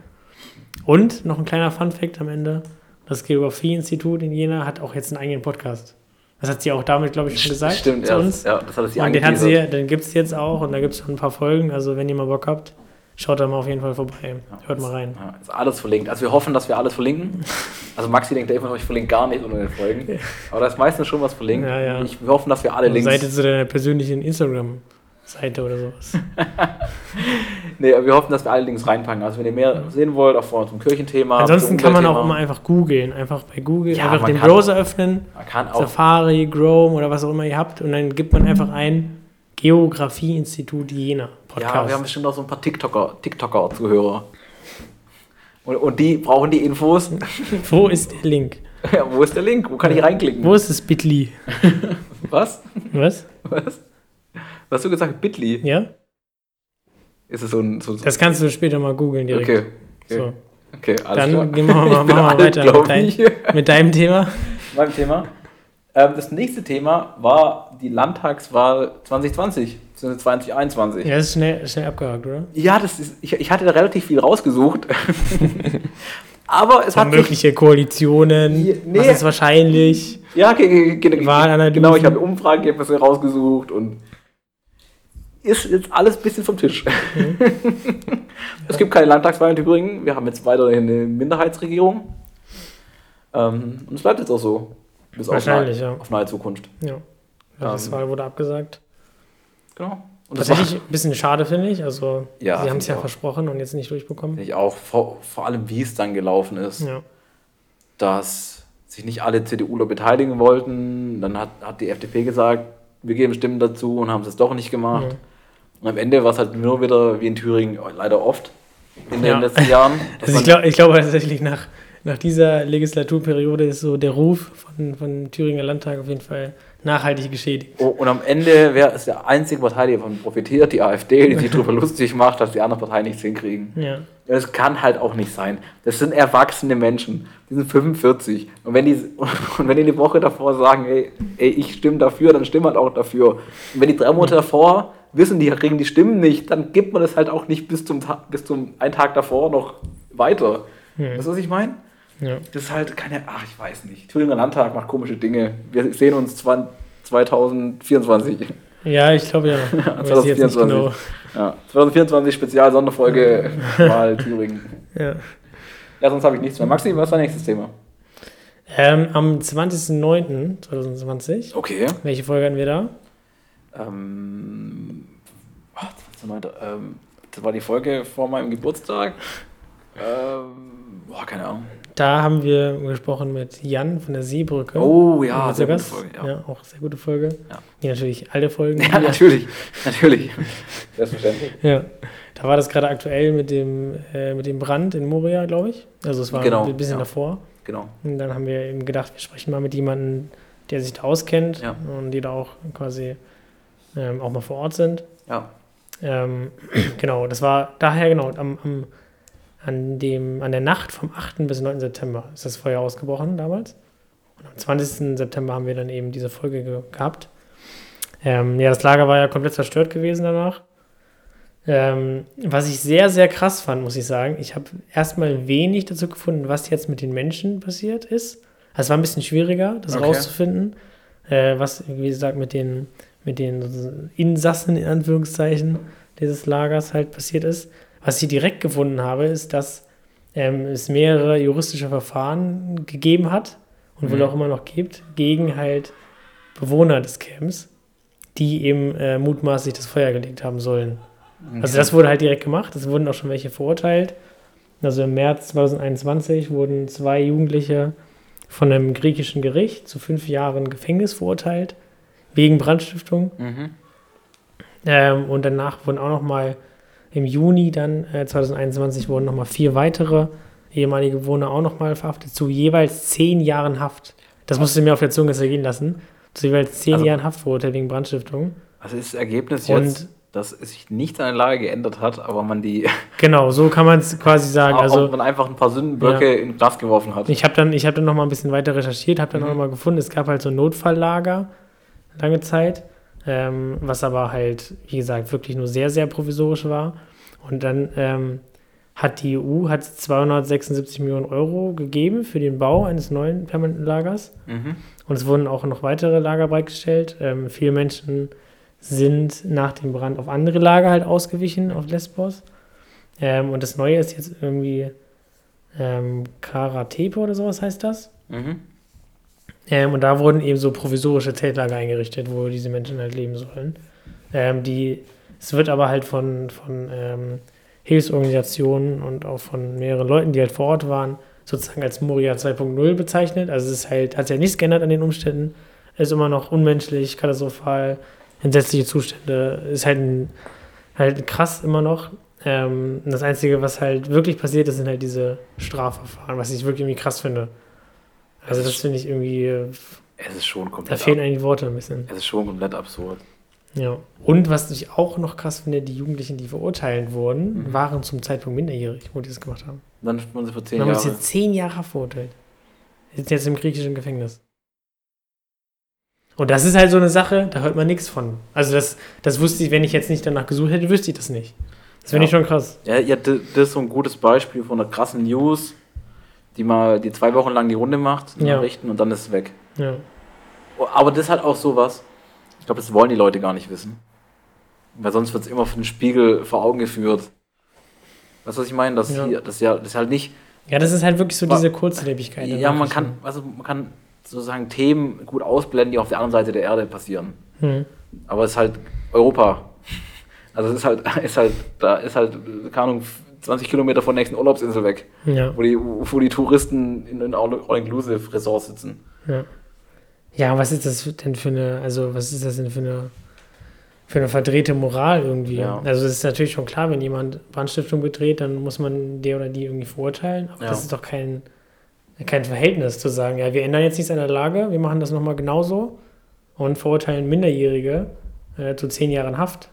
S2: Und noch ein kleiner Fun-Fact am Ende: Das Geografie-Institut in Jena hat auch jetzt einen eigenen Podcast. Das hat sie auch damit, glaube ich, schon gesagt
S3: Stimmt,
S2: zu
S3: ja,
S2: uns.
S3: ja, das hat sie
S2: und den, hat sie, den gibt es jetzt auch und da gibt es schon ein paar Folgen. Also, wenn ihr mal Bock habt, schaut da mal auf jeden Fall vorbei.
S3: Ja,
S2: Hört mal rein.
S3: Ja, ist alles verlinkt. Also wir hoffen, dass wir alles verlinken. Also Maxi denkt immer noch, ich verlinke gar nicht unter den Folgen. Aber da ist meistens schon was verlinkt.
S2: Ja, ja.
S3: Ich, wir hoffen, dass wir alle
S2: Also
S3: Links...
S2: Seite zu deiner persönlichen Instagram. Seite oder sowas.
S3: nee, wir hoffen, dass wir allerdings reinpacken. Also wenn ihr mehr sehen wollt, auch vor zum Kirchenthema.
S2: Ansonsten kann man auch immer einfach googeln. Einfach bei Google
S3: Ja,
S2: einfach den Browser öffnen,
S3: auch
S2: Safari, Chrome oder was auch immer ihr habt und dann gibt man einfach ein Geografieinstitut Jena Podcast.
S3: Ja, wir haben bestimmt auch so ein paar TikToker, TikToker-Zuhörer. Und, und die brauchen die Infos.
S2: Wo ist der Link?
S3: Ja, wo ist der Link? Wo kann ich reinklicken?
S2: Wo ist das Bitly?
S3: Was?
S2: Was?
S3: Was? Was hast du gesagt? Bitly?
S2: Ja?
S3: Ist es so ein. So, so
S2: Das kannst du später mal googeln direkt.
S3: okay. Okay,
S2: So.
S3: okay alles
S2: Dann
S3: klar.
S2: gehen wir mal,
S3: bin
S2: wir
S3: alt,
S2: weiter mit, dein,
S3: ich.
S2: mit deinem Thema.
S3: Mein Thema. Ähm, das nächste Thema war die Landtagswahl 2020, beziehungsweise 2021.
S2: Ja, das ist schnell, schnell abgehakt, oder?
S3: Ja, das ist, ich, ich hatte da relativ viel rausgesucht. Aber es hat sich,
S2: mögliche Koalitionen,
S3: Ja, nee.
S2: was ist wahrscheinlich?
S3: ja, ge- ge- ge-
S2: Wahlanalysen.
S3: genau, ich habe Umfrageergebnisse rausgesucht und ist jetzt alles ein bisschen vom Tisch.
S2: Mhm.
S3: es gibt keine Landtagswahl in Thüringen. Wir haben jetzt weiterhin eine Minderheitsregierung. Ähm, und es bleibt jetzt auch so. Bis auf
S2: Wahrscheinlich,
S3: nahe,
S2: ja.
S3: auf nahe Zukunft.
S2: Ja. Das
S3: Ähm,
S2: Wahl wurde abgesagt.
S3: Genau. Und
S2: Tatsächlich ein bisschen schade, finde ich. Also,
S3: Ja,
S2: sie haben es ja
S3: auch.
S2: versprochen und jetzt nicht durchbekommen.
S3: ich auch, vor, vor allem wie es dann gelaufen ist.
S2: Ja.
S3: dass sich nicht alle CDUler beteiligen wollten. Dann hat, hat die FDP gesagt, wir geben Stimmen dazu und haben es doch nicht gemacht.
S2: Ja.
S3: Und am Ende war es halt nur wieder wie in Thüringen leider oft in den
S2: Ja.
S3: letzten Jahren.
S2: Also ich glaube ich glaube tatsächlich nach, nach dieser Legislaturperiode ist so der Ruf von, von Thüringer Landtag auf jeden Fall nachhaltig geschädigt.
S3: Oh, und am Ende wer ist der einzige Partei, die davon profitiert, die AfD, die sich darüber lustig macht, dass die anderen Parteien nichts hinkriegen.
S2: Ja.
S3: Das kann halt auch nicht sein. Das sind erwachsene Menschen. Die sind 45. Und wenn die, und wenn die eine Woche davor sagen, ey, ey, ich stimme dafür, dann stimmt halt auch dafür. Und wenn die drei Monate davor wissen, die kriegen die Stimmen nicht, dann gibt man das halt auch nicht bis zum, bis zum einen Tag davor noch weiter.
S2: Hm.
S3: Weißt du, was ich meine?
S2: Ja.
S3: Das ist halt keine, ach, ich weiß nicht. Thüringer Landtag macht komische Dinge. Wir sehen uns 20, 2024.
S2: ja, ich glaube ja. Weiß ich jetzt nicht
S3: 2024.
S2: genau.
S3: Ja, 2024 Spezial-Sonderfolge Wahl Thüringen.
S2: Ja.
S3: Ja, sonst habe ich nichts mehr. Maxi, was ist dein nächstes Thema?
S2: Ähm, am 20.09.2020,
S3: Okay.
S2: welche Folge hatten wir da?
S3: Ähm, ach, 2009, ähm, das war die Folge vor meinem Geburtstag. Ähm, boah, keine Ahnung.
S2: Da haben wir gesprochen mit Jan von der Seebrücke.
S3: Oh ja, sehr gute. Folge.
S2: Ja.
S3: Ja,
S2: auch sehr gute Folge.
S3: Ja.
S2: Wie natürlich alle Folgen.
S3: ja natürlich. Natürlich. Selbstverständlich.
S2: Ja, da war das gerade aktuell mit dem, äh, mit dem Brand in Moria, glaube ich. Also es war
S3: Genau,
S2: ein bisschen
S3: ja.
S2: davor.
S3: Genau.
S2: Und dann haben wir eben gedacht, wir sprechen mal mit jemandem, der sich da auskennt
S3: Ja.
S2: und die da auch quasi ähm, auch mal vor Ort sind.
S3: Ja.
S2: Ähm, genau, das war daher genau am, am, an, dem, an der Nacht vom 8. bis 9. September ist das Feuer ausgebrochen damals. Und am 20. September haben wir dann eben diese Folge ge gehabt. Ähm, ja, das Lager war ja komplett zerstört gewesen danach. Ähm, was ich sehr, sehr krass fand, muss ich sagen, ich habe erstmal wenig dazu gefunden, was jetzt mit den Menschen passiert ist. Also es war ein bisschen schwieriger, das
S3: Okay.
S2: rauszufinden, äh, was, wie gesagt, mit den, mit den Insassen in Anführungszeichen dieses Lagers halt passiert ist. Was ich direkt gefunden habe, ist, dass ähm, es mehrere juristische Verfahren gegeben hat und wohl
S3: Mhm.
S2: auch immer noch gibt, gegen halt Bewohner des Camps, die eben äh, mutmaßlich das Feuer gelegt haben sollen. Also das wurde halt direkt gemacht, es wurden auch schon welche verurteilt. Also im März 2021 wurden zwei Jugendliche von einem griechischen Gericht zu fünf Jahren Gefängnis verurteilt, wegen Brandstiftung.
S3: Mhm.
S2: Ähm, und danach wurden auch noch mal im Juni dann äh, 2021 wurden noch mal vier weitere ehemalige Bewohner auch noch mal verhaftet zu jeweils zehn Jahren Haft. Das musste mir auf der Zunge zergehen lassen. Zu jeweils zehn
S3: Also-
S2: Jahren Haft verurteilt wegen Brandstiftung.
S3: Also ist das Ergebnis
S2: Und-
S3: jetzt, dass sich nichts an der Lage geändert hat, aber man die
S2: Genau, so kann man es quasi sagen.
S3: also, man einfach ein paar Sündenböcke in Glas geworfen hat.
S2: Ich habe dann, ich hab dann noch mal ein bisschen weiter recherchiert, habe dann
S3: Mhm.
S2: auch noch mal gefunden, es gab halt so ein Notfalllager lange Zeit, ähm, was aber halt, wie gesagt, wirklich nur sehr, sehr provisorisch war. Und dann ähm, hat die EU hat 276 Millionen Euro gegeben für den Bau eines neuen permanenten Lagers.
S3: Mhm.
S2: Und es wurden auch noch weitere Lager bereitgestellt. Ähm, viele Menschen sind nach dem Brand auf andere Lager halt ausgewichen, auf Lesbos. Ähm, und das Neue ist jetzt irgendwie ähm, Karatepe oder sowas heißt das.
S3: Mhm.
S2: Ähm, und da wurden eben so provisorische Zeltlager eingerichtet, wo diese Menschen halt leben sollen. Ähm, die, es wird aber halt von, von ähm, Hilfsorganisationen und auch von mehreren Leuten, die halt vor Ort waren, sozusagen als Moria 2.0 bezeichnet. Also es ist halt, hat sich ja nichts geändert an den Umständen. Es ist immer noch unmenschlich, katastrophal, entsetzliche Zustände. Ist halt, ein, halt krass immer noch. Ähm, das Einzige, was halt wirklich passiert ist, sind halt diese Strafverfahren, was ich wirklich irgendwie krass finde. Also das finde ich irgendwie, äh,
S3: Es ist schon
S2: da
S3: komplett
S2: fehlen
S3: ab-
S2: eigentlich die Worte ein bisschen.
S3: Es ist schon komplett absurd.
S2: Ja. Und was ich auch noch krass finde, die Jugendlichen, die verurteilt wurden,
S3: Mhm.
S2: waren zum Zeitpunkt minderjährig, wo die das gemacht haben.
S3: Dann wurden sie vor zehn
S2: Dann haben
S3: Jahren.
S2: sie zehn Jahre verurteilt. Sind jetzt im griechischen Gefängnis. Und das ist halt so eine Sache, da hört man nichts von. Also das, das wusste ich, wenn ich jetzt nicht danach gesucht hätte, wüsste ich das nicht. Das finde
S3: Ja.
S2: ich schon krass.
S3: Ja, ja, das ist so ein gutes Beispiel von einer krassen News, die mal die zwei Wochen lang die Runde macht, die
S2: Ja.
S3: Nachrichten, und dann ist es weg.
S2: Ja.
S3: Aber das ist halt auch sowas, ich glaube, das wollen die Leute gar nicht wissen. Weil sonst wird es immer für den Spiegel vor Augen geführt. Weißt du, was ich meine? Das,
S2: Ja.
S3: hier, das, ist ja, das ist halt nicht.
S2: ja, das ist halt wirklich so diese Kurzlebigkeit.
S3: Ja, man kann, also man kann sozusagen Themen gut ausblenden, die auf der anderen Seite der Erde passieren.
S2: Hm.
S3: Aber es ist halt Europa. Also es ist halt, ist halt, da ist halt, keine Ahnung, 20 Kilometer von der nächsten Urlaubsinsel weg,
S2: Ja.
S3: wo die, wo die Touristen in den All-Inclusive-Resorts sitzen.
S2: Ja. Ja, was ist das denn für eine, also was ist das denn für eine, für eine verdrehte Moral irgendwie?
S3: Ja.
S2: Also es ist natürlich schon klar, wenn jemand Brandstiftung bedreht, dann muss man der oder die irgendwie verurteilen. Aber
S3: Ja.
S2: das ist doch kein, kein Verhältnis zu sagen, ja, wir ändern jetzt nichts an der Lage, wir machen das nochmal genauso und verurteilen Minderjährige äh, zu zehn Jahren Haft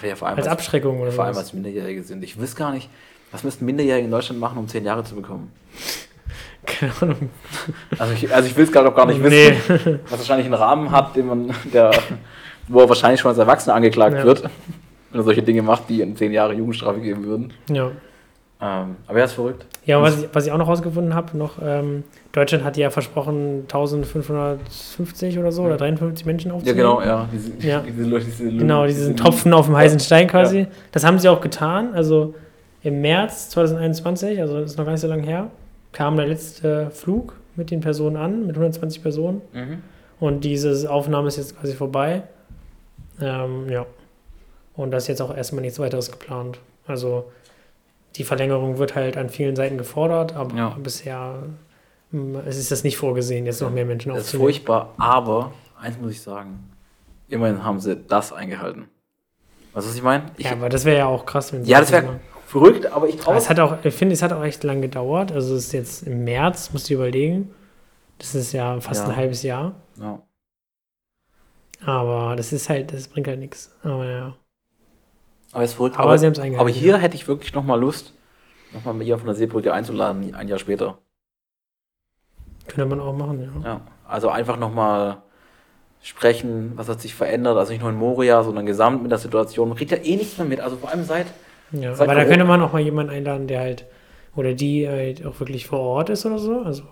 S3: Ja, ja vor allem
S2: als Abschreckung oder
S3: Vor allem als Minderjährige sind. Ich wüsste gar nicht, was müssten Minderjährige in Deutschland machen, um zehn Jahre zu bekommen.
S2: Keine Ahnung.
S3: Also ich, also ich will es gerade auch gar nicht wissen,
S2: Nee.
S3: was wahrscheinlich einen Rahmen hat, den man, der, wo er wahrscheinlich schon als Erwachsener angeklagt
S2: Ja.
S3: wird, wenn er solche Dinge macht, die in zehn Jahre Jugendstrafe geben würden.
S2: Ja.
S3: Ähm, aber er ist verrückt.
S2: Ja, und was ich, was ich auch noch rausgefunden habe, noch, ähm, Deutschland hat ja versprochen, 1550 oder so, oder 53 Menschen
S3: Ja,
S2: aufzunehmen.
S3: genau, ja. Diese,
S2: Ja.
S3: Diese, Leute, diese,
S2: Genau, diesen
S3: diese-
S2: Tropfen auf dem heißen Stein quasi.
S3: Ja.
S2: Das haben sie auch getan. Also im März 2021, also das ist noch gar nicht so lange her, kam der letzte Flug mit den Personen an, mit 120 Personen.
S3: Mhm.
S2: Und diese Aufnahme ist jetzt quasi vorbei. Ähm, ja. Und da ist jetzt auch erstmal nichts weiteres geplant. Also die Verlängerung wird halt an vielen Seiten gefordert, aber
S3: Ja.
S2: bisher es ist das nicht vorgesehen, jetzt noch mehr Menschen
S3: Das ist
S2: aufzunehmen.
S3: furchtbar, aber eins muss ich sagen, immerhin haben sie das eingehalten. Weißt du, was ich meine? Ich,
S2: Ja, aber das wäre ja auch krass, wenn sie
S3: ja, das wäre verrückt, aber ich traue
S2: es hat auch, ich finde, es hat auch echt lange gedauert. Also es ist jetzt im März, musst du überlegen. Das ist ja fast
S3: Ja.
S2: ein halbes Jahr.
S3: ja.
S2: Aber das ist halt, das bringt halt nichts. Aber ja.
S3: Aber es verrückt.
S2: Aber
S3: Aber,
S2: sie haben's eingehalten,
S3: aber hier hätte ich wirklich nochmal Lust, nochmal mit ihr von der Seebrücke einzuladen, ein Jahr später.
S2: Könnte man auch machen, ja.
S3: Ja. Also einfach nochmal sprechen, was hat sich verändert, also nicht nur in Moria, sondern gesamt mit der Situation. Man kriegt ja eh nichts mehr mit, also vor allem seit,
S2: ja.
S3: Seit
S2: Aber da könnte man auch mal jemanden einladen, der halt, oder die halt auch wirklich vor Ort ist oder so. Also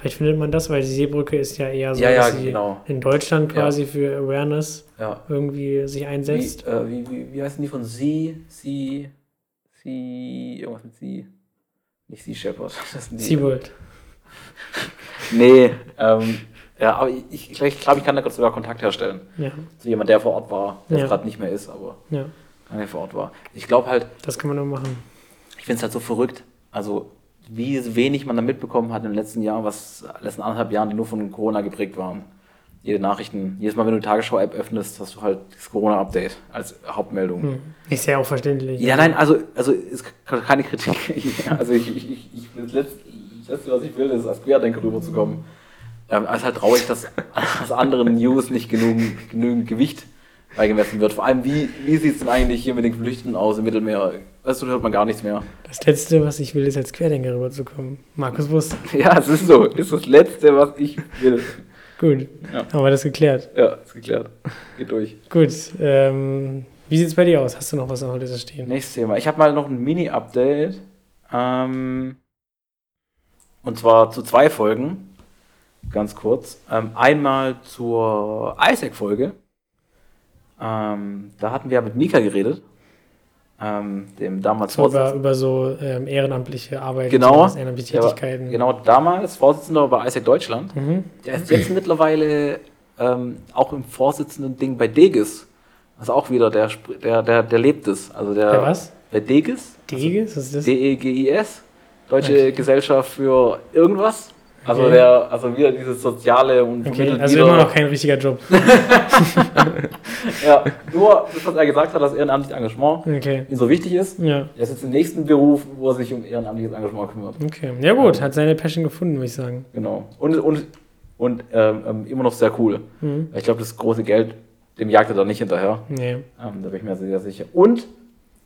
S2: vielleicht findet man das, weil die Seebrücke ist ja eher so,
S3: Ja, ja,
S2: dass sie
S3: genau.
S2: in Deutschland
S3: Ja.
S2: quasi für Awareness
S3: ja,
S2: irgendwie sich
S3: wie,
S2: einsetzt.
S3: äh, wie, wie, wie heißen die von Sie, Sie, Sie, irgendwas mit Sie, nicht Sea Shepherd.
S2: SeaWorld.
S3: Nee, ähm, ja, aber ich, ich glaube, ich, glaub, ich kann da sogar Kontakt herstellen.
S2: Ja,
S3: Zu jemand, der vor Ort war, der
S2: Ja.
S3: gerade nicht mehr ist, aber
S2: ja,
S3: der vor Ort war. Ich glaube halt,
S2: das kann man nur machen.
S3: ich finde es halt so verrückt, also wie wenig man da mitbekommen hat in den letzten Jahren, was letzten anderthalb Jahren, die nur von Corona geprägt waren. Jede Nachrichten, jedes Mal, wenn du die Tagesschau-App öffnest, hast du halt das Corona-Update als Hauptmeldung.
S2: Hm. Ist ja auch verständlich.
S3: Ja, nein, also, also ist keine Kritik. Also ich, ich, ich, ich das, letzte, das Letzte, was ich will, ist als Querdenker rüberzukommen. Ähm, es ist halt traurig, dass, dass anderen News nicht genügend, genügend Gewicht beigemessen wird. Vor allem, wie, wie sieht es denn eigentlich hier mit den Flüchtenden aus im Mittelmeer? Da hört man gar nichts mehr.
S2: Das Letzte, was ich will, ist als Querdenker rüberzukommen. Markus Bus.
S3: Ja, es ist so. Ist das Letzte, was ich will.
S2: Gut,
S3: Ja.
S2: haben wir das geklärt.
S3: Ja, ist geklärt. Geht durch.
S2: Gut, ähm, wie sieht es bei dir aus? Hast du noch was auf der Liste stehen?
S3: Nächstes Thema. Ich habe mal noch ein Mini-Update. Ähm, und zwar zu zwei Folgen. Ganz kurz. Ähm, einmal zur Isaac-Folge. Ähm, da hatten wir ja mit Mika geredet. Ähm, dem damals
S2: So über, über so ähm, ehrenamtliche Arbeit,
S3: Genau.
S2: ehrenamtliche
S3: Der war-
S2: Tätigkeiten.
S3: Genau, damals Vorsitzender bei Isaac Deutschland.
S2: Mhm.
S3: Der ist jetzt mittlerweile ähm, auch im Vorsitzenden-Ding bei Degis. Also auch wieder, der, der, der, der lebt es. Also der,
S2: Der was?
S3: Der Degis,
S2: Deges? Was ist das?
S3: D-E-G-I-S, Deutsche Gesellschaft für irgendwas. Also
S2: Okay.
S3: der, also wieder dieses Soziale und
S2: Okay, also immer noch kein richtiger Job.
S3: Ja, nur das, was er gesagt hat, dass ehrenamtliches Engagement
S2: Okay.
S3: ihm so wichtig ist.
S2: Ja.
S3: Er ist jetzt im nächsten Beruf, wo er sich um ehrenamtliches Engagement kümmert.
S2: Okay. Ja gut, hat seine Passion gefunden, würde ich sagen.
S3: Genau. Und, und, und ähm, ähm, immer noch sehr cool.
S2: Mhm.
S3: Ich glaube, das große Geld, dem jagt er da nicht hinterher.
S2: Nee.
S3: Ähm, da bin ich mir sehr sicher. Und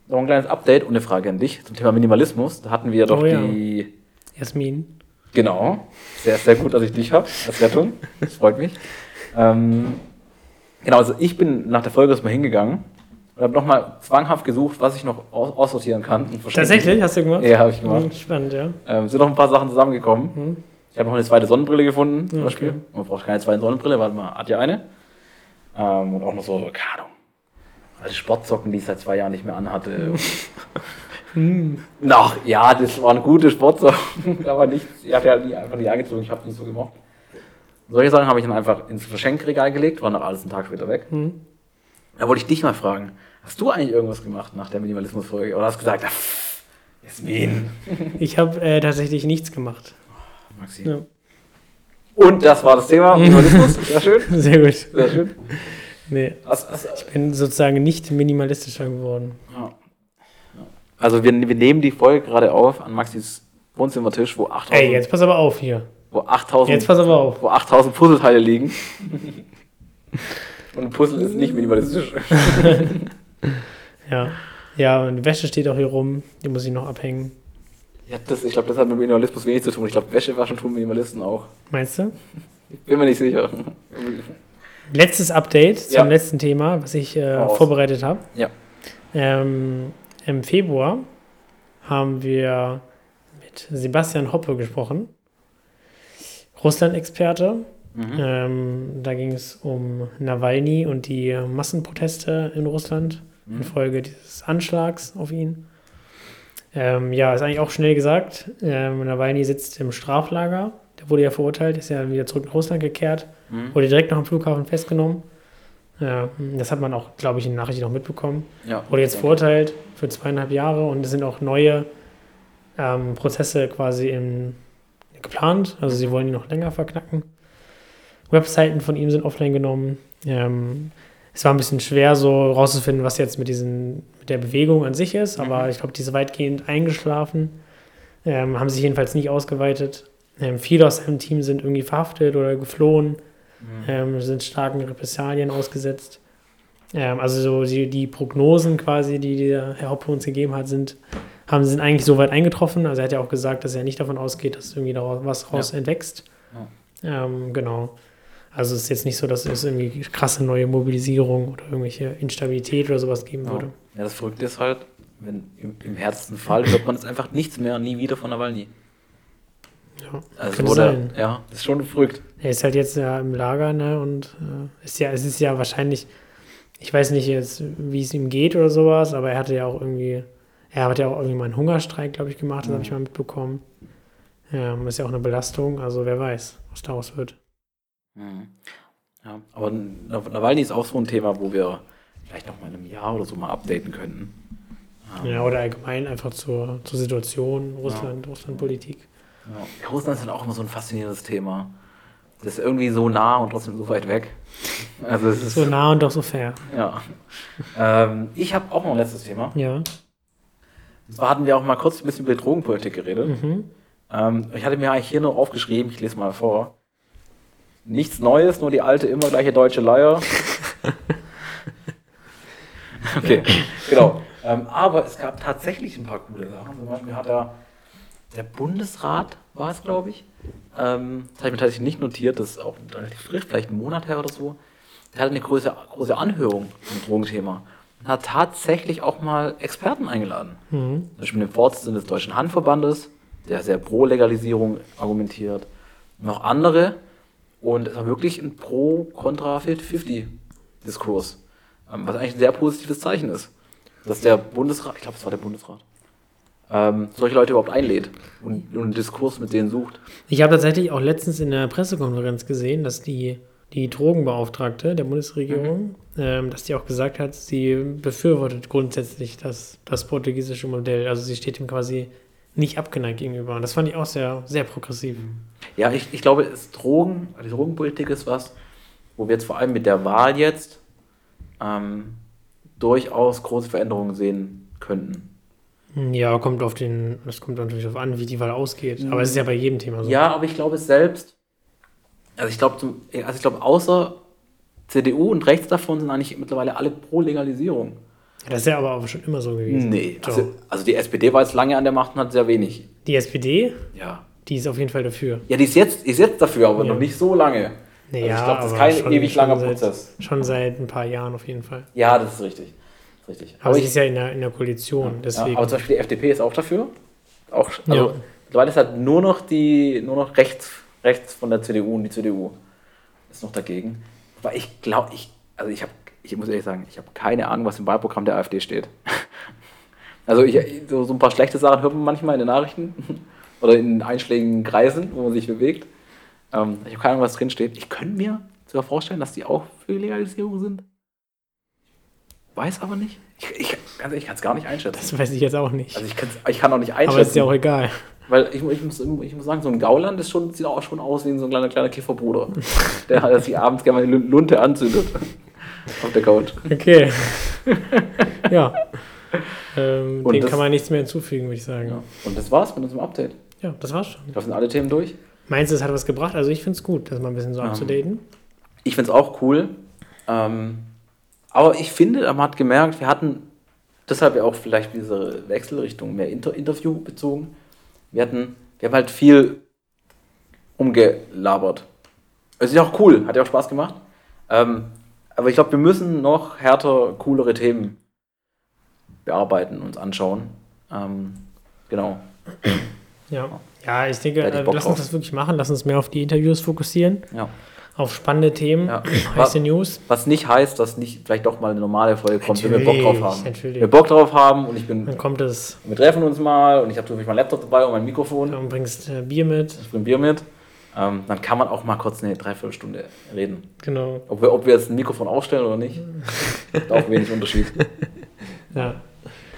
S3: noch ein kleines Update und eine Frage an dich zum Thema Minimalismus. Da hatten wir doch
S2: Oh ja.
S3: die.
S2: Jasmin.
S3: Genau. Sehr, sehr gut, dass ich dich habe als Rettung. Das freut mich. Ähm, genau, also ich bin nach der Folge erstmal hingegangen und habe nochmal zwanghaft gesucht, was ich noch aus aussortieren kann.
S2: Tatsächlich, hast du gemacht?
S3: Ja, habe ich gemacht.
S2: Mhm, Spannend, ja.
S3: Ähm, sind noch ein paar Sachen zusammengekommen.
S2: Mhm.
S3: Ich habe noch eine zweite Sonnenbrille gefunden, zum
S2: Okay.
S3: Beispiel. Man braucht keine zweite Sonnenbrille, weil man hat ja eine. Ähm, und auch noch so, keine Ahnung, alte Sportsocken, die ich seit zwei Jahren nicht mehr anhatte.
S2: Mhm.
S3: Ach, ja, das waren gute Sportsocken, aber nicht, ich hatte ja nie, einfach nie angezogen, ich habe nicht so gemocht. Solche Sachen habe ich dann einfach ins Verschenkregal gelegt, war noch alles einen Tag später weg.
S2: Mhm.
S3: Da wollte ich dich mal fragen, hast du eigentlich irgendwas gemacht nach der Minimalismus-Folge? Oder hast du gesagt, Jasmin,
S2: Ich habe äh, tatsächlich nichts gemacht.
S3: Maxi.
S2: Ja.
S3: Und das war das Thema, Minimalismus, sehr schön.
S2: Sehr gut.
S3: Sehr schön.
S2: Nee.
S3: Was, was,
S2: Ich bin sozusagen nicht minimalistischer geworden.
S3: ja. Also wir, wir nehmen die Folge gerade auf an Maxis Wohnzimmertisch, wo 8000
S2: Ey, jetzt pass aber auf hier.
S3: wo 8000
S2: Jetzt pass aber auf.
S3: wo 8000 Puzzleteile liegen. Und ein Puzzle ist nicht minimalistisch.
S2: Ja. Ja, und Wäsche steht auch hier rum. Die muss ich noch abhängen.
S3: Ja, das, ich glaube, das hat mit Minimalismus wenig zu tun. Ich glaube, Wäsche waschen tun Minimalisten auch.
S2: Meinst du?
S3: Ich bin mir nicht sicher.
S2: Letztes Update zum
S3: Ja.
S2: letzten Thema, was ich äh, vorbereitet habe.
S3: Ja.
S2: Ähm, Im Februar haben wir mit Sebastian Hoppe gesprochen, Russland-Experte.
S3: Mhm.
S2: Ähm, da ging es um Nawalny und die Massenproteste in Russland
S3: Mhm.
S2: infolge dieses Anschlags auf ihn. Ähm, ja, ist eigentlich auch schnell gesagt. Ähm, Nawalny sitzt im Straflager. Der wurde ja verurteilt, ist ja wieder zurück nach Russland gekehrt,
S3: Mhm.
S2: wurde direkt noch am Flughafen festgenommen. Ja, das hat man auch, glaube ich, in den Nachrichten noch mitbekommen.
S3: Ja,
S2: Wurde jetzt verurteilt für zweieinhalb Jahre und es sind auch neue ähm, Prozesse quasi in, geplant. Also sie wollen ihn noch länger verknacken. Webseiten von ihm sind offline genommen. Ähm, es war ein bisschen schwer, so rauszufinden, was jetzt mit, diesen, mit der Bewegung an sich ist, aber
S3: Mhm.
S2: ich glaube, die ist weitgehend eingeschlafen. Ähm, haben sich jedenfalls nicht ausgeweitet. Ähm, viele aus seinem Team sind irgendwie verhaftet oder geflohen
S3: Mhm.
S2: ähm, sind starken Repressalien ausgesetzt. Ähm, also so die, die Prognosen quasi, die der Herr Hoppe uns gegeben hat, sind, haben, sind eigentlich soweit eingetroffen. Also er hat ja auch gesagt, dass er nicht davon ausgeht, dass irgendwie daraus was raus
S3: Ja.
S2: entwächst. Ähm, genau. Also es ist jetzt nicht so, dass es irgendwie krasse neue Mobilisierung oder irgendwelche Instabilität oder sowas geben
S3: Ja.
S2: würde.
S3: Ja, das Verrückte ist halt, wenn im, im härtesten Fall hört man jetzt einfach nichts mehr, nie wieder von Nawalny.
S2: Ja,
S3: Also
S2: könnte
S3: wurde,
S2: sein.
S3: ja, das ist schon verrückt.
S2: Er ist halt jetzt ja im Lager, ne? Und äh, ist ja, es ist ja wahrscheinlich, ich weiß nicht jetzt, wie es ihm geht oder sowas, aber er hatte ja auch irgendwie, er hat ja auch irgendwie mal einen Hungerstreik, glaube ich, gemacht, das habe ich mal mitbekommen. Ähm, ist ja auch eine Belastung, also wer weiß, was daraus wird.
S3: Mhm. Ja, aber Naw- Nawalny ist auch so ein Thema, wo wir vielleicht noch mal in einem Jahr oder so mal updaten könnten. Ähm,
S2: Ja, oder allgemein einfach zur, zur Situation, Russland, Russlandpolitik.
S3: Ja. Russland ist halt auch immer so ein faszinierendes Thema. Das ist irgendwie so nah und trotzdem so weit weg. Also es ist,
S2: So nah und doch so fair.
S3: ja. Ähm, ich habe auch noch ein letztes Thema.
S2: Ja.
S3: Und zwar hatten wir auch mal kurz ein bisschen über Drogenpolitik geredet.
S2: Mhm.
S3: Ähm, ich hatte mir eigentlich hier nur aufgeschrieben, ich lese mal vor. Nichts Neues, nur die alte, immer gleiche deutsche Leier. okay, genau. Ähm, aber es gab tatsächlich ein paar coole Sachen. Zum Beispiel hat er der Bundesrat, war es glaube ich, ähm, das habe ich mir tatsächlich nicht notiert, das ist auch relativ frisch, vielleicht einen Monat her oder so. Der hatte eine große, große Anhörung zum Drogenthema und hat tatsächlich auch mal Experten eingeladen.
S2: Mhm.
S3: Zum Beispiel den Vorsitzenden des Deutschen Handverbandes, der sehr pro Legalisierung argumentiert. Auch andere. Und es war wirklich ein Pro-Contra-50-50-Diskurs. Ähm, was eigentlich ein sehr positives Zeichen ist. Dass der Bundesrat, ich glaube, es war der Bundesrat, ähm, solche Leute überhaupt einlädt und, und einen Diskurs mit denen sucht.
S2: Ich habe tatsächlich auch letztens in der Pressekonferenz gesehen, dass die, die Drogenbeauftragte der Bundesregierung, ähm, dass die auch gesagt hat, sie befürwortet grundsätzlich das, das portugiesische Modell. Also sie steht ihm quasi nicht abgeneigt gegenüber. Und das fand ich auch sehr, sehr progressiv.
S3: Ja, ich, ich glaube, es Drogen, die Drogenpolitik ist was, wo wir jetzt vor allem mit der Wahl jetzt ähm, durchaus große Veränderungen sehen könnten.
S2: Ja, kommt auf den, das kommt natürlich darauf an, wie die Wahl ausgeht. Aber es ist ja bei jedem Thema so.
S3: Ja, aber ich glaube es selbst, also ich glaube, zum- also ich glaube, außer CDU und rechts davon sind eigentlich mittlerweile alle pro Legalisierung.
S2: Das ist ja aber auch schon immer so gewesen.
S3: Nee, also, also die SPD war jetzt lange an der Macht und hat sehr wenig.
S2: Die SPD,
S3: Ja.
S2: die ist auf jeden Fall dafür.
S3: Ja, die ist jetzt, ist jetzt dafür, aber
S2: Ja.
S3: noch nicht so lange.
S2: Nee,
S3: Also ich glaube, das ist kein ewig langer Prozess.
S2: Schon seit ein paar Jahren auf jeden Fall.
S3: Ja, das ist richtig. Richtig.
S2: Aber, sie ist ja in der, in der Koalition, deswegen.
S3: Aber zum Beispiel die FDP ist auch dafür. Auch, also
S2: Ja.
S3: mittlerweile ist halt nur noch die, nur noch rechts, rechts von der CDU und die CDU ist noch dagegen. Weil ich glaube, ich, also ich habe, ich muss ehrlich sagen, ich habe keine Ahnung, was im Wahlprogramm der AfD steht. Also ich, so, so ein paar schlechte Sachen hört man manchmal in den Nachrichten oder in einschlägigen Kreisen, wo man sich bewegt. Ähm, ich habe keine Ahnung, was drin steht. Ich könnte mir sogar vorstellen, dass die auch für Legalisierung sind. Weiß aber nicht. Ich, ich, ehrlich, ich kann es gar nicht einschätzen.
S2: das weiß ich jetzt auch nicht.
S3: Also ich, ich kann auch nicht einschätzen.
S2: aber ist ja auch egal.
S3: Weil ich, ich, muss, ich muss sagen, so ein Gauland ist schon, sieht auch schon aus wie so ein kleiner, kleiner Kifferbruder. der halt sich abends gerne mal die Lun- Lunte anzündet. Auf der Couch.
S2: Okay. ja. Ähm,
S3: Und
S2: dem
S3: das-
S2: kann man nichts mehr hinzufügen, würde ich sagen.
S3: Ja.
S2: Ja,
S3: Und das war's mit unserem Update.
S2: das war's schon.
S3: Da sind alle Themen durch.
S2: Meinst du, es hat was gebracht? Also ich finde es gut, das mal ein bisschen so
S3: Ja.
S2: abzudaten.
S3: Ich finde es auch cool. Ähm, aber ich finde, man hat gemerkt, wir hatten deshalb ja auch vielleicht diese Wechselrichtung mehr Inter Interview bezogen. Wir hatten, wir haben halt viel umgelabert. Es ist ja auch cool, hat ja auch Spaß gemacht. Ähm, aber ich glaube, wir müssen noch härter, coolere Themen bearbeiten, uns anschauen. Ähm, genau.
S2: Ja. Ja, ich denke, äh, lass uns das wirklich machen. Lass uns mehr auf die Interviews fokussieren,
S3: Ja.
S2: Auf spannende Themen,
S3: Ja.
S2: heiße News.
S3: Was nicht heißt, dass nicht vielleicht doch mal eine normale Folge kommt, wenn wir Bock drauf
S2: Natürlich,
S3: haben.
S2: natürlich.
S3: Wenn wir Bock drauf haben und ich bin
S2: Dann kommt es,
S3: Wir treffen uns mal und ich habe zufällig mein Laptop dabei und mein Mikrofon.
S2: du bringst äh, Bier mit.
S3: Ich bringe Bier mit. Ähm, dann kann man auch mal kurz eine Dreiviertelstunde reden.
S2: Genau.
S3: Ob wir, ob wir jetzt ein Mikrofon aufstellen oder nicht, ist auch wenig Unterschied.
S2: Ja.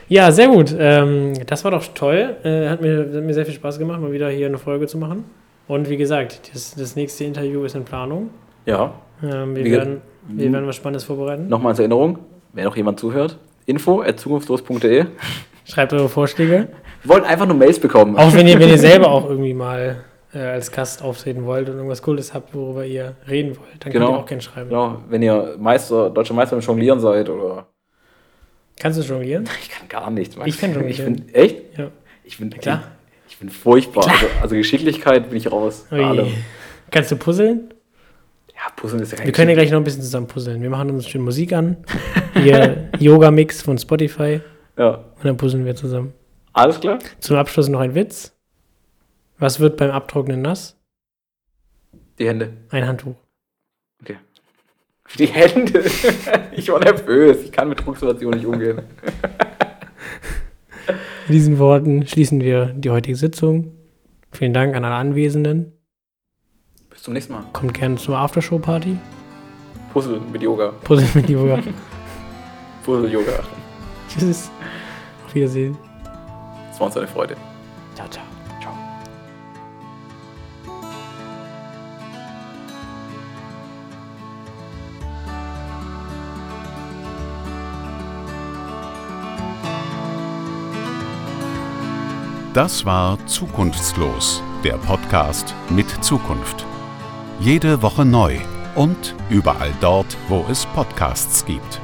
S2: Ja, sehr gut. Ähm, das war doch toll. Äh, hat, mir, hat mir sehr viel Spaß gemacht, mal wieder hier eine Folge zu machen. Und wie gesagt, das, das nächste Interview ist in Planung.
S3: Ja,
S2: Ähm, wir,
S3: Wie
S2: werden, wir werden was Spannendes vorbereiten.
S3: nochmal als Erinnerung, wenn noch jemand zuhört, info at zukunftslos.de.
S2: Schreibt eure Vorschläge.
S3: Wir wollen einfach nur Mails bekommen.
S2: Auch wenn ihr, wenn ihr selber auch irgendwie mal äh, als Gast auftreten wollt und irgendwas Cooles habt, worüber ihr reden wollt, dann
S3: Genau.
S2: könnt ihr auch gerne schreiben.
S3: Genau, wenn ihr Meister, deutscher Meister im Jonglieren seid oder.
S2: Kannst du jonglieren?
S3: Ich kann gar nichts. Max.
S2: Ich kann jonglieren.
S3: Ich bin, echt?
S2: Ja.
S3: Ich bin,
S2: Klar.
S3: Ich bin furchtbar. Also, also Geschicklichkeit bin ich raus.
S2: Kannst du puzzeln?
S3: Ja, Puzzeln ist ja
S2: Wir können ja gleich noch ein bisschen zusammen puzzeln. Wir machen uns schön Musik an. Hier Yoga-Mix von Spotify.
S3: Ja,
S2: Und dann puzzeln wir zusammen.
S3: alles klar?
S2: Zum Abschluss noch ein Witz. Was wird beim Abtrocknen nass?
S3: Die Hände.
S2: Ein Handtuch.
S3: Okay. Die Hände. Ich war nervös. Ich kann mit Drucksituationen nicht umgehen.
S2: Mit diesen Worten schließen wir die heutige Sitzung. Vielen Dank an alle Anwesenden.
S3: Bis zum nächsten Mal.
S2: Kommt gerne zur Aftershow-Party.
S3: Puzzle mit Yoga.
S2: Puzzeln mit Yoga.
S3: Puzzle-Yoga.
S2: Tschüss. Auf Wiedersehen.
S3: Das war uns eine Freude.
S2: Ciao.
S3: Ciao.
S1: Das war Zukunftslos, der Podcast mit Zukunft. Jede Woche neu und überall dort, wo es Podcasts gibt.